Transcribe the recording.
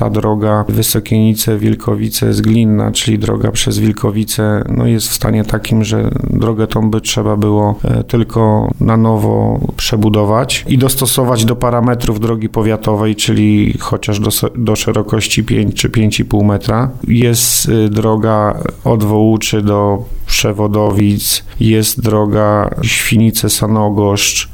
ta droga Wysokienice-Wilkowice-Zglinna, czyli droga przez Wilkowice, no jest w stanie takim, że drogę tą by trzeba było e, tylko na nowo przebudować i dostosować do parametrów drogi powiatowej, czyli chociaż do, do szerokości 5 czy 5,5 metra. Jest e, droga od Wołuczy do Przewodowic, jest droga Świnice-Sanogoszcz,